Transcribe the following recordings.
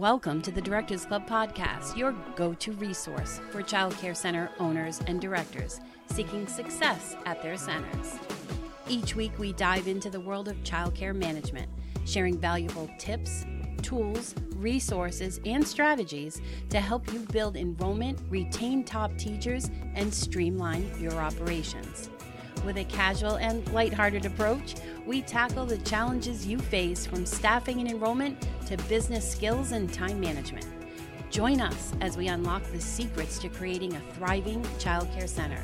Welcome to the Directors Club podcast, your go to resource for childcare center owners and directors seeking success at their centers. Each week, we dive into the world of childcare management, sharing valuable tips, tools, resources, and strategies to help you build enrollment, retain top teachers, and streamline your operations. With a casual and lighthearted approach, we tackle the challenges you face from staffing and enrollment to business skills and time management. Join us as we unlock the secrets to creating a thriving childcare center.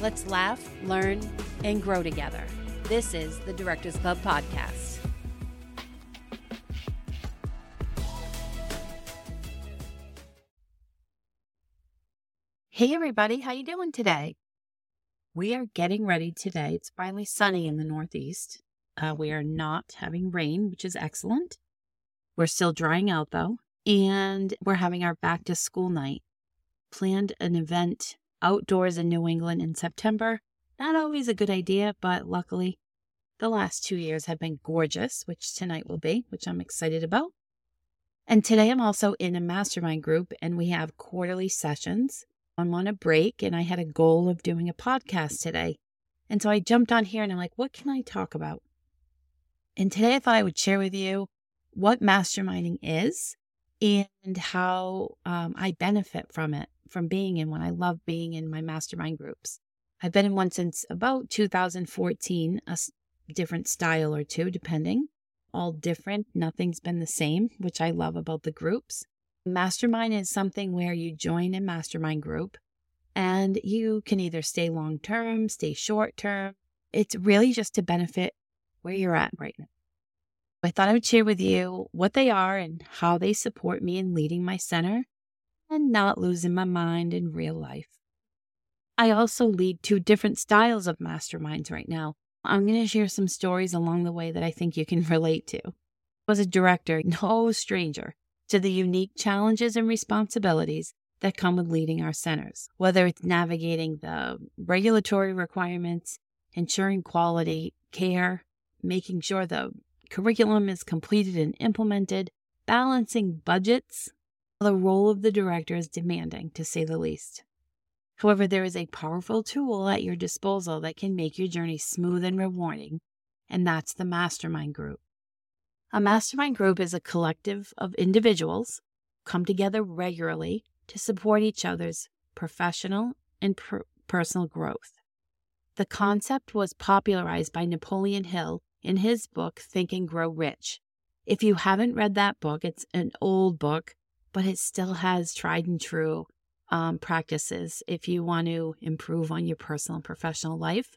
Let's laugh, learn, and grow together. This is the Directors Club podcast. Hey everybody, how you doing today? We are getting ready today. It's finally sunny in the Northeast. Uh, we are not having rain, which is excellent. We're still drying out though, and we're having our back to school night. Planned an event outdoors in New England in September. Not always a good idea, but luckily the last two years have been gorgeous, which tonight will be, which I'm excited about. And today I'm also in a mastermind group and we have quarterly sessions. I'm on a break and I had a goal of doing a podcast today. And so I jumped on here and I'm like, what can I talk about? And today I thought I would share with you what masterminding is and how um, I benefit from it, from being in one. I love being in my mastermind groups. I've been in one since about 2014, a different style or two, depending. All different. Nothing's been the same, which I love about the groups. Mastermind is something where you join a mastermind group and you can either stay long term, stay short term. It's really just to benefit where you're at right now. I thought I would share with you what they are and how they support me in leading my center and not losing my mind in real life. I also lead two different styles of masterminds right now. I'm going to share some stories along the way that I think you can relate to. Was a director, no stranger to the unique challenges and responsibilities that come with leading our centers, whether it's navigating the regulatory requirements, ensuring quality care, making sure the curriculum is completed and implemented, balancing budgets. The role of the director is demanding, to say the least. However, there is a powerful tool at your disposal that can make your journey smooth and rewarding, and that's the mastermind group. A mastermind group is a collective of individuals come together regularly to support each other's professional and per- personal growth. The concept was popularized by Napoleon Hill in his book, Think and Grow Rich. If you haven't read that book, it's an old book, but it still has tried and true um, practices if you want to improve on your personal and professional life.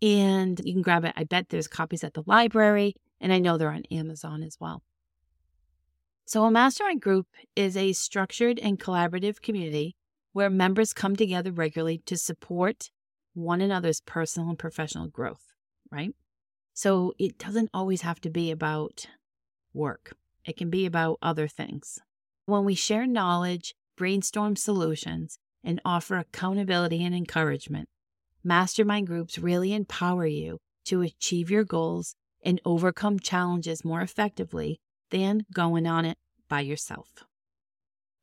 And you can grab it. I bet there's copies at the library, and I know they're on Amazon as well. So, a mastermind group is a structured and collaborative community where members come together regularly to support one another's personal and professional growth, right? So it doesn't always have to be about work, it can be about other things. When we share knowledge, brainstorm solutions, and offer accountability and encouragement, mastermind groups really empower you to achieve your goals and overcome challenges more effectively than going on it by yourself.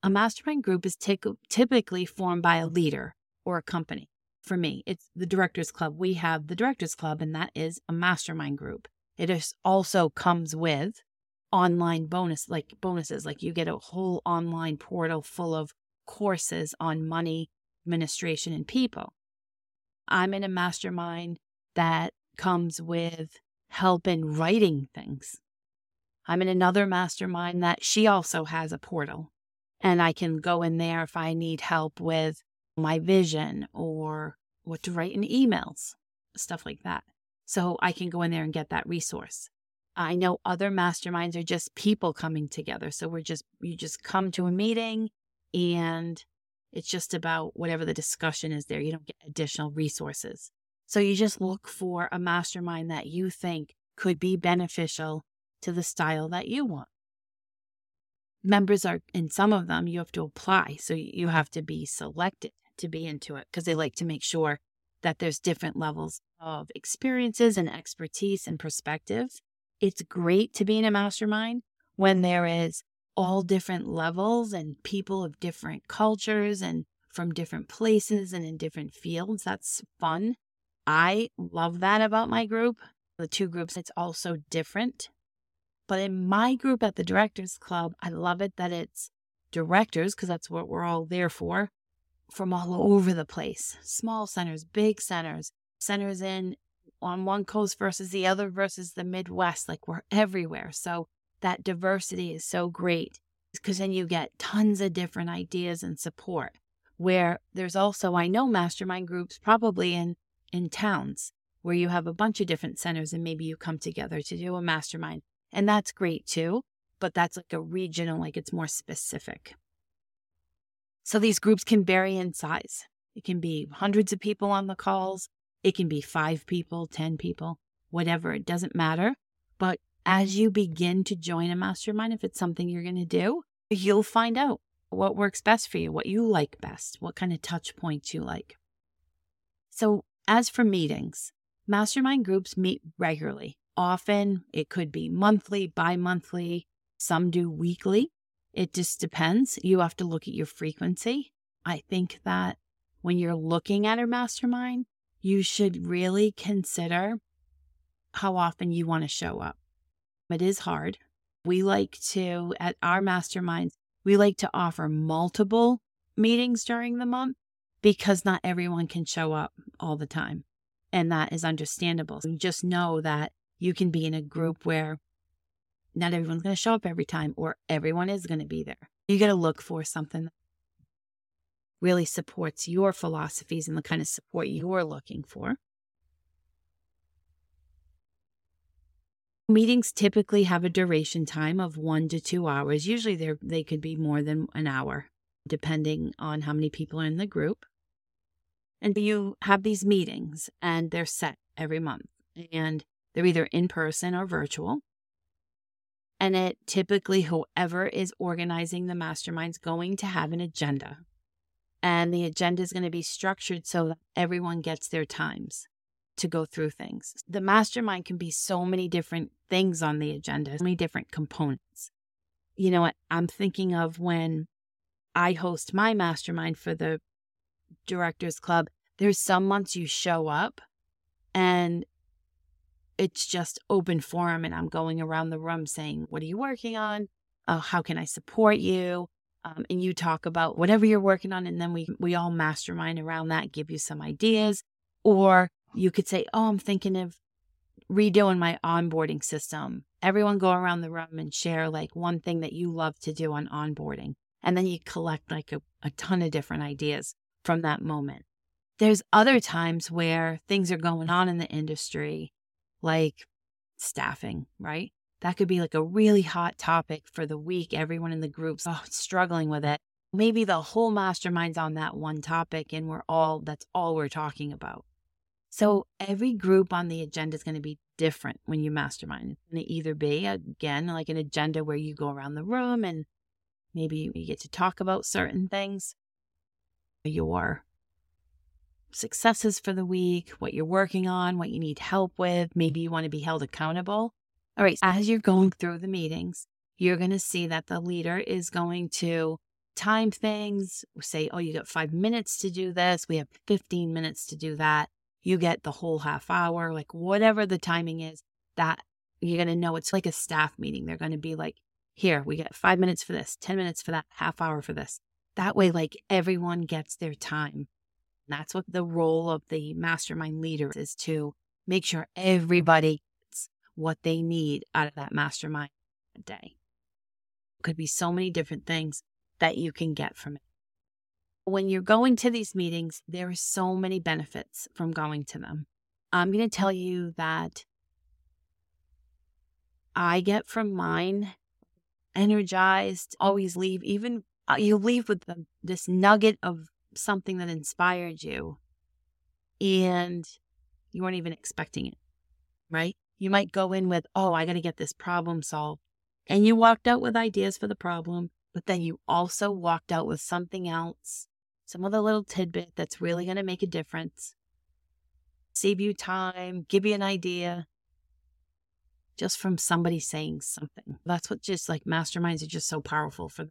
A mastermind group is t- typically formed by a leader or a company for me. It's the Directors Club. We have the Directors Club, and that is a mastermind group. It is also comes with online bonus like bonuses like you get a whole online portal full of courses on money administration and people i'm in a mastermind that comes with help in writing things i'm in another mastermind that she also has a portal and i can go in there if i need help with my vision or what to write in emails, stuff like that. So I can go in there and get that resource. I know other masterminds are just people coming together. So we're just, you just come to a meeting and it's just about whatever the discussion is there. You don't get additional resources. So you just look for a mastermind that you think could be beneficial to the style that you want. Members are, in some of them, you have to apply. So you have to be selected to be into it because they like to make sure that there's different levels of experiences and expertise and perspective. It's great to be in a mastermind when there is all different levels and people of different cultures and from different places and in different fields. That's fun. I love that about my group. The two groups, it's all so different. But in my group at the Directors Club, I love it that it's directors, because that's what we're all there for, from all over the place small centers, big centers, centers in on one coast versus the other versus the Midwest. Like we're everywhere. So that diversity is so great because then you get tons of different ideas and support. Where there's also, I know mastermind groups probably in, in towns where you have a bunch of different centers and maybe you come together to do a mastermind. And that's great too, but that's like a regional, like it's more specific. So these groups can vary in size. It can be hundreds of people on the calls. It can be five people, 10 people, whatever. It doesn't matter. But as you begin to join a mastermind, if it's something you're going to do, you'll find out what works best for you, what you like best, what kind of touch points you like. So, as for meetings, mastermind groups meet regularly. Often it could be monthly, bi monthly, some do weekly. It just depends. You have to look at your frequency. I think that when you're looking at a mastermind, you should really consider how often you want to show up. It is hard. We like to, at our masterminds, we like to offer multiple meetings during the month because not everyone can show up all the time. And that is understandable. So just know that you can be in a group where not everyone's going to show up every time or everyone is going to be there. You got to look for something that really supports your philosophies and the kind of support you're looking for. Meetings typically have a duration time of one to two hours. Usually they they could be more than an hour, depending on how many people are in the group. And you have these meetings and they're set every month. And they're either in person or virtual. And it typically, whoever is organizing the mastermind's going to have an agenda. And the agenda is going to be structured so that everyone gets their times to go through things. The mastermind can be so many different things on the agenda, so many different components. You know what? I'm thinking of when I host my mastermind for the Directors Club. There's some months you show up and it's just open forum and I'm going around the room saying, What are you working on? Uh, how can I support you? Um, and you talk about whatever you're working on, and then we we all mastermind around that, give you some ideas, or you could say, "Oh, I'm thinking of redoing my onboarding system." Everyone go around the room and share like one thing that you love to do on onboarding, and then you collect like a, a ton of different ideas from that moment. There's other times where things are going on in the industry like staffing, right? That could be like a really hot topic for the week. Everyone in the group's oh, struggling with it. Maybe the whole mastermind's on that one topic and we're all, that's all we're talking about. So every group on the agenda is going to be different when you mastermind. It's going to either be, again, like an agenda where you go around the room and maybe you get to talk about certain things, your successes for the week, what you're working on, what you need help with. Maybe you want to be held accountable. All right, as you're going through the meetings, you're going to see that the leader is going to time things, say, oh, you got five minutes to do this. We have 15 minutes to do that. You get the whole half hour, like whatever the timing is, that you're going to know it's like a staff meeting. They're going to be like, here, we get five minutes for this, 10 minutes for that, half hour for this. That way, like everyone gets their time that's what the role of the mastermind leader is to make sure everybody gets what they need out of that mastermind day. It could be so many different things that you can get from it. When you're going to these meetings, there are so many benefits from going to them. I'm going to tell you that I get from mine energized, always leave, even uh, you leave with the, this nugget of something that inspired you and you weren't even expecting it, right? You might go in with, oh, I got to get this problem solved. And you walked out with ideas for the problem, but then you also walked out with something else, some other little tidbit that's really going to make a difference, save you time, give you an idea. just from somebody saying something. That's what just like masterminds are just so powerful for.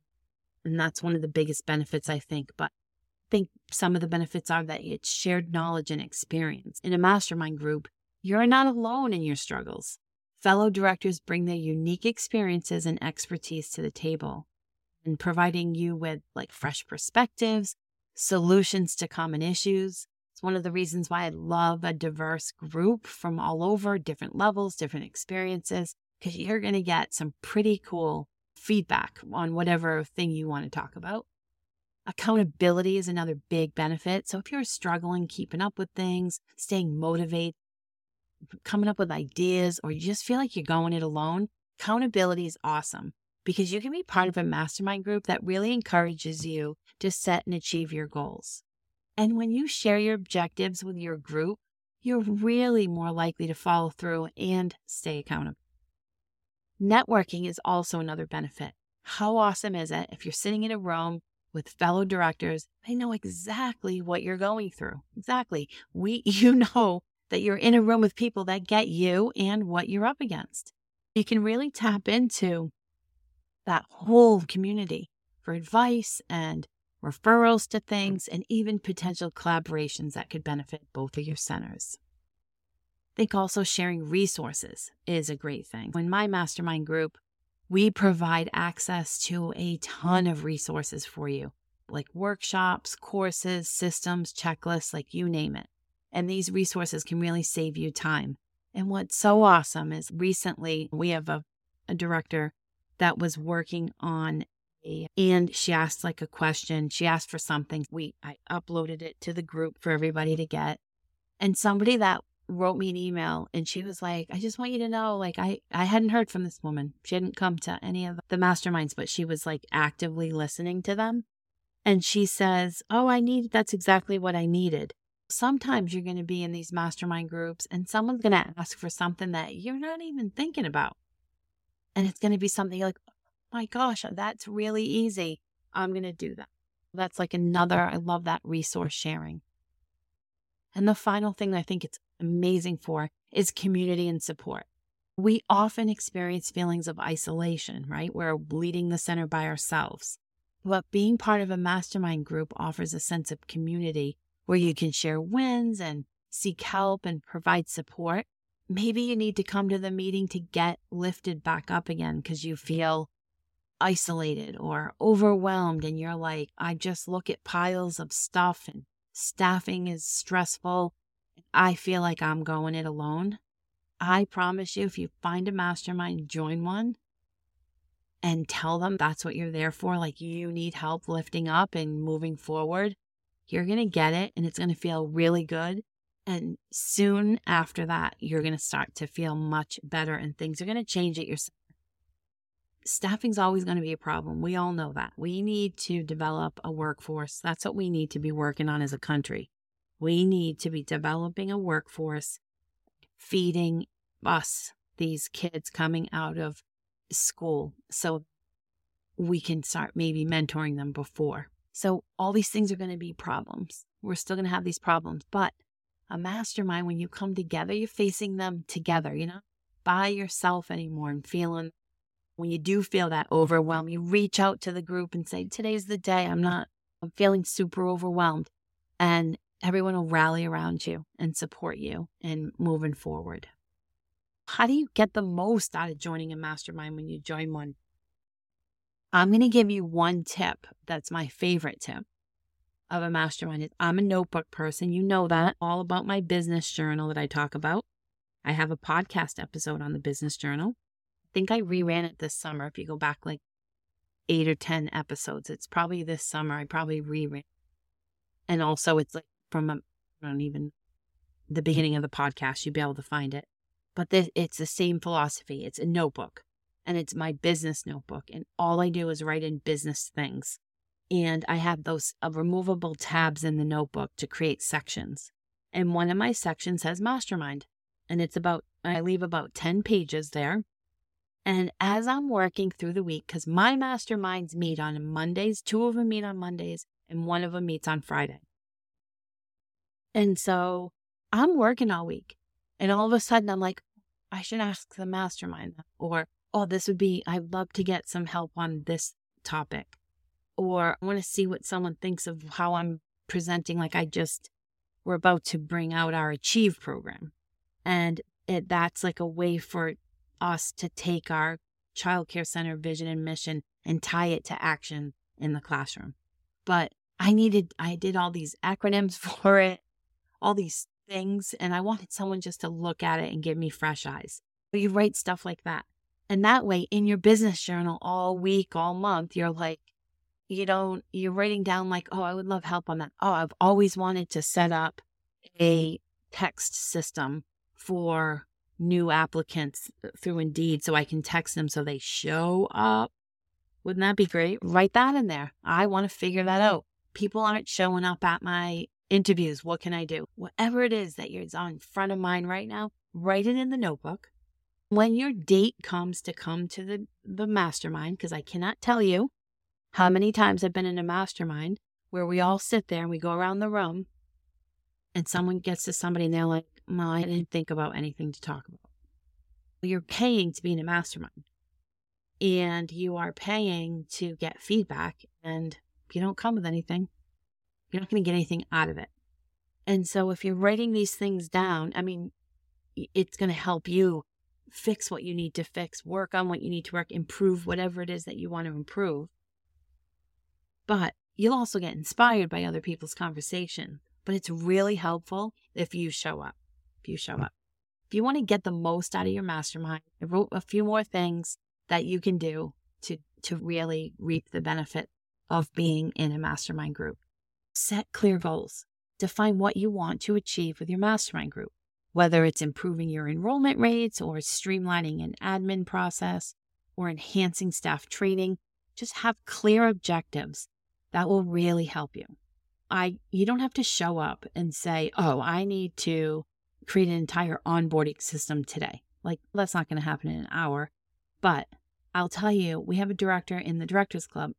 And that's one of the biggest benefits, I think. But think some of the benefits are that it's shared knowledge and experience. In a mastermind group, you're not alone in your struggles. Fellow directors bring their unique experiences and expertise to the table and providing you with like fresh perspectives, solutions to common issues. It's one of the reasons why I love a diverse group from all over, different levels, different experiences, because you're going to get some pretty cool feedback on whatever thing you want to talk about. Accountability is another big benefit. So if you're struggling keeping up with things, staying motivated, coming up with ideas, or you just feel like you're going it alone, accountability is awesome because you can be part of a mastermind group that really encourages you to set and achieve your goals. And when you share your objectives with your group, you're really more likely to follow through and stay accountable. Networking is also another benefit. How awesome is it if you're sitting in a room with fellow directors, they know exactly what you're going through. Exactly. We you know that you're in a room with people that get you and what you're up against. You can really tap into that whole community for advice and referrals to things and even potential collaborations that could benefit both of your centers. I think also sharing resources is a great thing. In my mastermind group, we provide access to a ton of resources for you, like workshops, courses, systems, checklists, like you name it. And these resources can really save you time. And what's so awesome is recently we have a, a director that was working on a, and she asked like a question. She asked for something. We I uploaded it to the group for everybody to get. And somebody that wrote me an email and she was like, I just want you to know, like I, I hadn't heard from this woman. She hadn't come to any of the masterminds, but she was like actively listening to them. And she says, Oh, I need that's exactly what I needed. Sometimes you're going to be in these mastermind groups and someone's going to ask for something that you're not even thinking about. And it's going to be something like, oh my gosh, that's really easy. I'm going to do that. That's like another, I love that resource sharing. And the final thing I think it's amazing for is community and support. We often experience feelings of isolation, right? We're leading the center by ourselves. But being part of a mastermind group offers a sense of community where you can share wins and seek help and provide support maybe you need to come to the meeting to get lifted back up again because you feel isolated or overwhelmed and you're like, I just look at piles of stuff and staffing is stressful. I feel like I'm going it alone. I promise you, if you find a mastermind, join one and tell them that's what you're there for. Like you need help lifting up and moving forward. You're going to get it and it's going to feel really good. And soon after that, you're going to start to feel much better and things are going to change at your. Staffing's always going to be a problem. We all know that. We need to develop a workforce. That's what we need to be working on as a country. We need to be developing a workforce, feeding us, these kids coming out of school, so we can start maybe mentoring them before. So, all these things are going to be problems. We're still going to have these problems, but a mastermind, when you come together, you're facing them together, you know, by yourself anymore and feeling when you do feel that overwhelm, you reach out to the group and say, Today's the day. I'm not, I'm feeling super overwhelmed. And everyone will rally around you and support you in moving forward. How do you get the most out of joining a mastermind when you join one? I'm going to give you one tip that's my favorite tip of a mastermind is I'm a notebook person. You know that. All about my business journal that I talk about. I have a podcast episode on the business journal. I think I reran it this summer. If you go back like eight or 10 episodes, it's probably this summer. I probably reran. And also, it's like from I don't even the beginning of the podcast, you'd be able to find it. But this, it's the same philosophy. It's a notebook and it's my business notebook. And all I do is write in business things. And I have those uh, removable tabs in the notebook to create sections. And one of my sections has mastermind. And it's about, I leave about 10 pages there. And as I'm working through the week, because my masterminds meet on Mondays, two of them meet on Mondays, and one of them meets on Friday. And so I'm working all week. And all of a sudden, I'm like, I should ask the mastermind. Or, oh, this would be, I'd love to get some help on this topic. Or I want to see what someone thinks of how I'm presenting. Like I just, we're about to bring out our Achieve program. And it, that's like a way for us to take our child care center vision and mission and tie it to action in the classroom. But I needed, I did all these acronyms for it, all these things, and I wanted someone just to look at it and give me fresh eyes. But you write stuff like that. And that way, in your business journal all week, all month, you're like, you don't, you're writing down, like, oh, I would love help on that. Oh, I've always wanted to set up a text system for new applicants uh, through Indeed so I can text them so they show up. Wouldn't that be great? Write that in there. I want to figure that out. People aren't showing up at my interviews. What can I do? Whatever it is that you're on front of mind right now, write it in the notebook. When your date comes to come to the, the mastermind, because I cannot tell you how many times I've been in a mastermind where we all sit there and we go around the room and someone gets to somebody and they're like, well, I didn't think about anything to talk about. You're paying to be in a mastermind and you are paying to get feedback and you don't come with anything. You're not going to get anything out of it. And so if you're writing these things down, I mean, it's going to help you fix what you need to fix, work on what you need to work, improve whatever it is that you want to improve. But you'll also get inspired by other people's conversation. But it's really helpful if you show up. If you show mm. up. If you want to get the most out of your mastermind, I wrote a few more things that you can do to, to really reap the benefit of being in a mastermind group. Set clear goals. Define what you want to achieve with your mastermind group, whether it's improving your enrollment rates or streamlining an admin process or enhancing staff training. Just have clear objectives. That will really help you. I you don't have to show up and say, "Oh, I need to create an entire onboarding system today." Like that's not going to happen in an hour. But I'll tell you, we have a director in the Directors Club,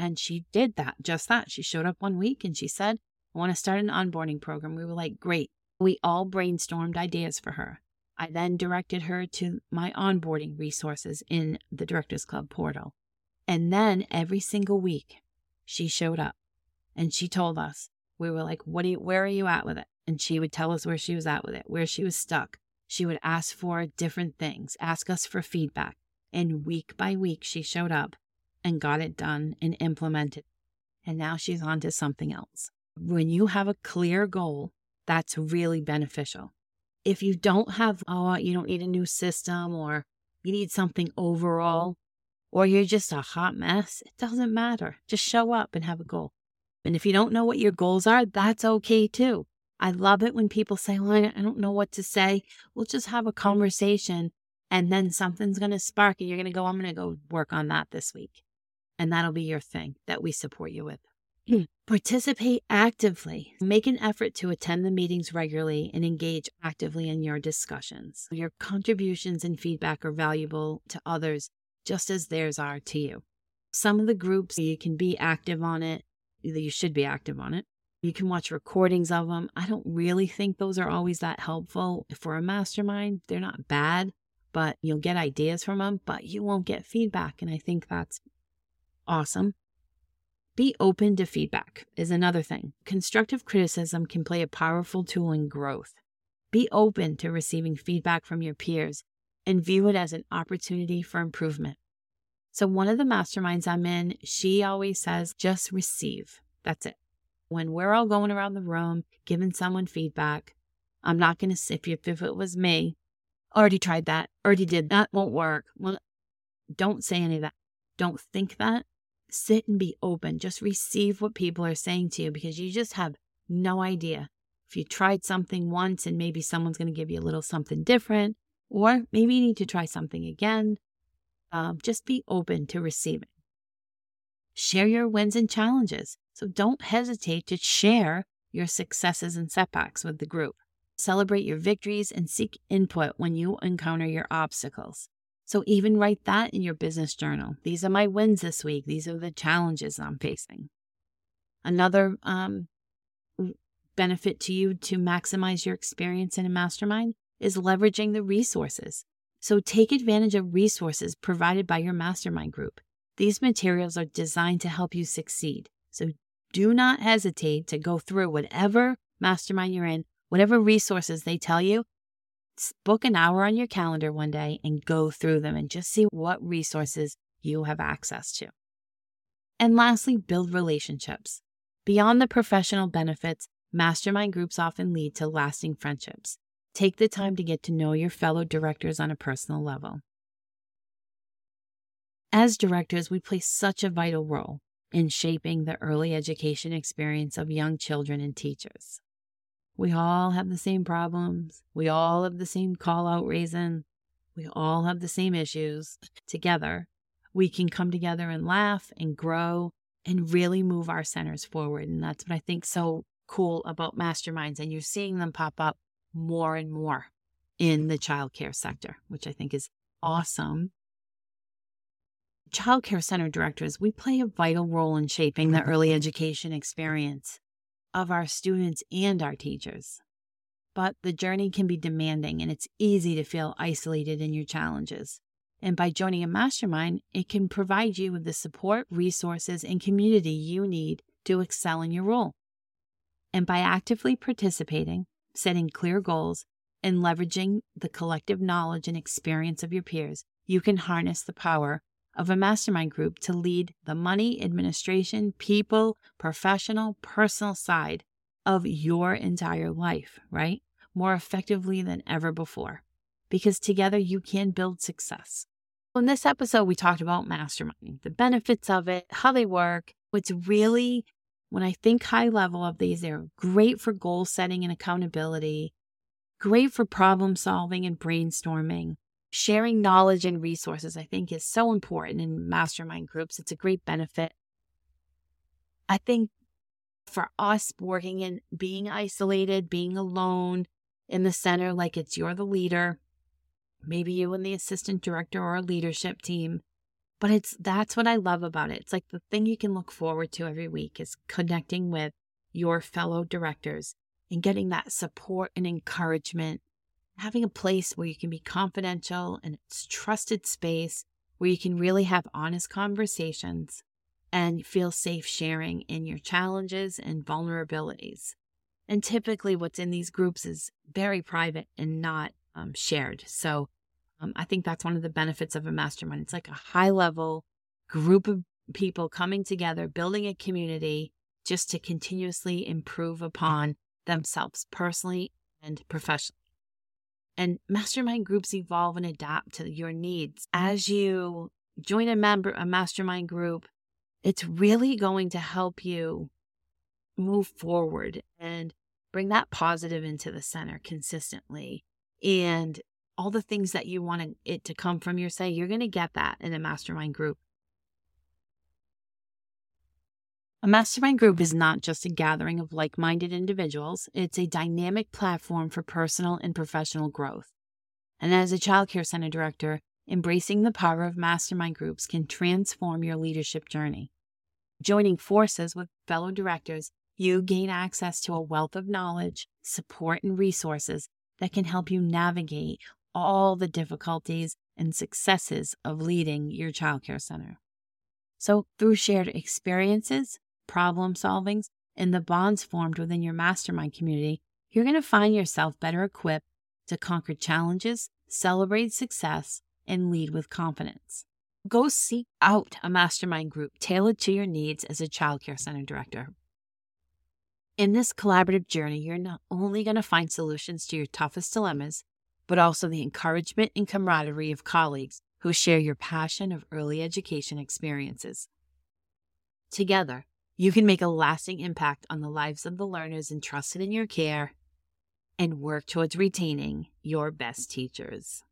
and she did that, just that. She showed up one week and she said, I want to start an onboarding program. We were like, great. We all brainstormed ideas for her. I then directed her to my onboarding resources in the Directors Club portal. And then every single week, she showed up and she told us, we were like, what you, where are you at with it? And she would tell us where she was at with it, where she was stuck, she would ask for different things, ask us for feedback. And week by week, she showed up and got it done and implemented. And now she's on to something else. When you have a clear goal, that's really beneficial. If you don't have, oh, you don't need a new system or you need something overall, or you're just a hot mess, it doesn't matter. Just show up and have a goal. And if you don't know what your goals are, that's okay too. I love it when people say, well, I don't know what to say. We'll just have a conversation and then something's going to spark and you're going to go, I'm going to go work on that this week. And that'll be your thing that we support you with. Hmm. Participate actively. Make an effort to attend the meetings regularly and engage actively in your discussions. Your contributions and feedback are valuable to others just as theirs are to you. Some of the groups, you can be active on it, you should be active on it. You can watch recordings of them. I don't really think those are always that helpful. For a mastermind, they're not bad, but you'll get ideas from them, but you won't get feedback. And I think that's awesome. Be open to feedback is another thing. Constructive criticism can play a powerful tool in growth. Be open to receiving feedback from your peers and view it as an opportunity for improvement. So, one of the masterminds I'm in, she always says, just receive. That's it when we're all going around the room giving someone feedback, I'm not going to, if, if it was me, already tried that, already did that, won't work. Well, don't say any of that. Don't think that. Sit and be open. Just receive what people are saying to you because you just have no idea. If you tried something once and maybe someone's going to give you a little something different, or maybe you need to try something again, um, just be open to receiving. Share your wins and challenges. So don't hesitate to share your successes and setbacks with the group. Celebrate your victories and seek input when you encounter your obstacles. So even write that in your business journal. These are my wins this week. These are the challenges I'm facing. Another um, benefit to you to maximize your experience in a mastermind is leveraging the resources. So take advantage of resources provided by your mastermind group. These materials are designed to help you succeed. So do not hesitate to go through whatever mastermind you're in, whatever resources they tell you. Book an hour on your calendar one day and go through them and just see what resources you have access to. And lastly, build relationships. Beyond the professional benefits, mastermind groups often lead to lasting friendships. Take the time to get to know your fellow directors on a personal level. As directors, we play such a vital role in shaping the early education experience of young children and teachers. We all have the same problems. We all have the same call out reason. We all have the same issues. Together, we can come together and laugh and grow and really move our centers forward. And that's what I think so cool about masterminds. And you're seeing them pop up more and more in the childcare sector, which I think is awesome. Childcare center directors, we play a vital role in shaping the early education experience of our students and our teachers. But the journey can be demanding and it's easy to feel isolated in your challenges. And by joining a mastermind, it can provide you with the support, resources, and community you need to excel in your role. And by actively participating, setting clear goals, and leveraging the collective knowledge and experience of your peers, you can harness the power of a mastermind group to lead the money, administration, people, professional, personal side of your entire life, right? More effectively than ever before. Because together you can build success. In this episode, we talked about masterminding, the benefits of it, how they work. What's really, when I think high level of these, they're great for goal setting and accountability, great for problem solving and brainstorming. Sharing knowledge and resources, I think, is so important in mastermind groups. It's a great benefit. I think for us working in being isolated, being alone in the center, like it's you're the leader, maybe you and the assistant director or a leadership team. But it's that's what I love about it. It's like the thing you can look forward to every week is connecting with your fellow directors and getting that support and encouragement, having a place where you can be confidential and it's trusted space where you can really have honest conversations and feel safe sharing in your challenges and vulnerabilities. And typically, what's in these groups is very private and not um, shared. So um, I think that's one of the benefits of a mastermind. It's like a high level group of people coming together, building a community just to continuously improve upon themselves personally and professionally. And mastermind groups evolve and adapt to your needs. As you join a member, a mastermind group, it's really going to help you move forward and bring that positive into the center consistently and all the things that you want it to come from your say, you're going to get that in a mastermind group. A mastermind group is not just a gathering of like minded individuals, it's a dynamic platform for personal and professional growth. And as a child care center director, embracing the power of mastermind groups can transform your leadership journey. Joining forces with fellow directors, you gain access to a wealth of knowledge, support, and resources that can help you navigate all the difficulties and successes of leading your childcare center. So, through shared experiences, problem solvings, and the bonds formed within your mastermind community, you're going to find yourself better equipped to conquer challenges, celebrate success, and lead with confidence. Go seek out a mastermind group tailored to your needs as a childcare center director. In this collaborative journey, you're not only going to find solutions to your toughest dilemmas, but also the encouragement and camaraderie of colleagues who share your passion of early education experiences. Together, you can make a lasting impact on the lives of the learners entrusted in your care and work towards retaining your best teachers.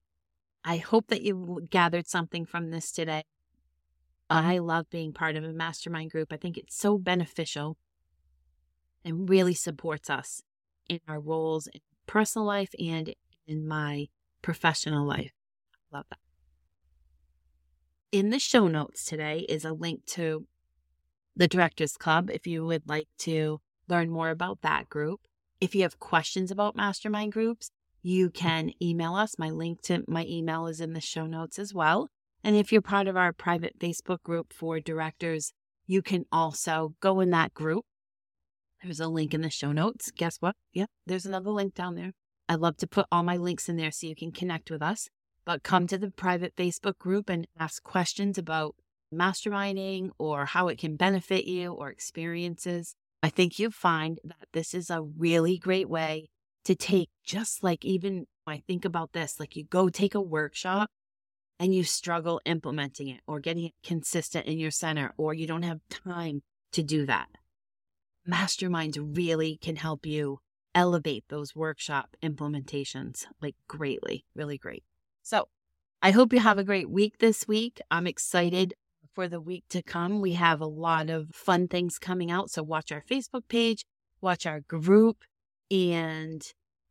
I hope that you gathered something from this today. Um I love being part of a mastermind group. I think it's so beneficial and really supports us in our roles in personal life and in my professional life. I love that. In the show notes today is a link to the Directors Club if you would like to learn more about that group. If you have questions about mastermind groups, you can email us. My link to my email is in the show notes as well. And if you're part of our private Facebook group for directors, you can also go in that group. There's a link in the show notes. Guess what? Yep, there's another link down there. I love to put all my links in there so you can connect with us. But come to the private Facebook group and ask questions about masterminding or how it can benefit you or experiences. I think you'll find that this is a really great way to take, just like even I think about this, like you go take a workshop and you struggle implementing it or getting it consistent in your center, or you don't have time to do that. Masterminds really can help you elevate those workshop implementations like greatly, really great. So I hope you have a great week this week. I'm excited for the week to come. We have a lot of fun things coming out. So watch our Facebook page, watch our group, and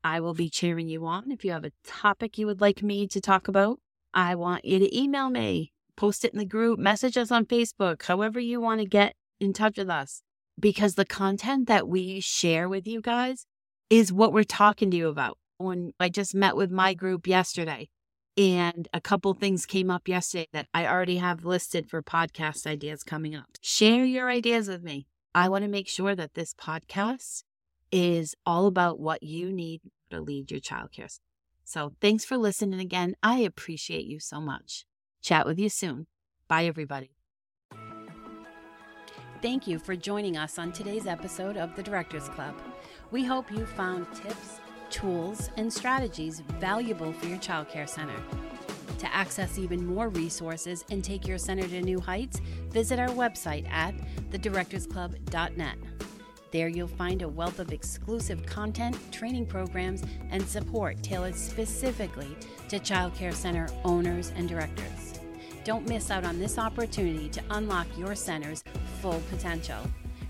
I will be cheering you on. If you have a topic you would like me to talk about, I want you to email me, post it in the group, message us on Facebook, however you want to get in touch with us. Because the content that we share with you guys is what we're talking to you about. When I just met with my group yesterday, and a couple things came up yesterday that I already have listed for podcast ideas coming up. Share your ideas with me. I want to make sure that this podcast is all about what you need to lead your child childcare. So thanks for listening again. I appreciate you so much. Chat with you soon. Bye, everybody. Thank you for joining us on today's episode of the Directors Club. We hope you found tips, tools, and strategies valuable for your childcare center. To access even more resources and take your center to new heights, visit our website at thedirectorsclub.net. There you'll find a wealth of exclusive content, training programs, and support tailored specifically to childcare center owners and directors. Don't miss out on this opportunity to unlock your center's full potential.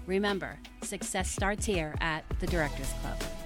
Remember, success starts here at the Directors Club.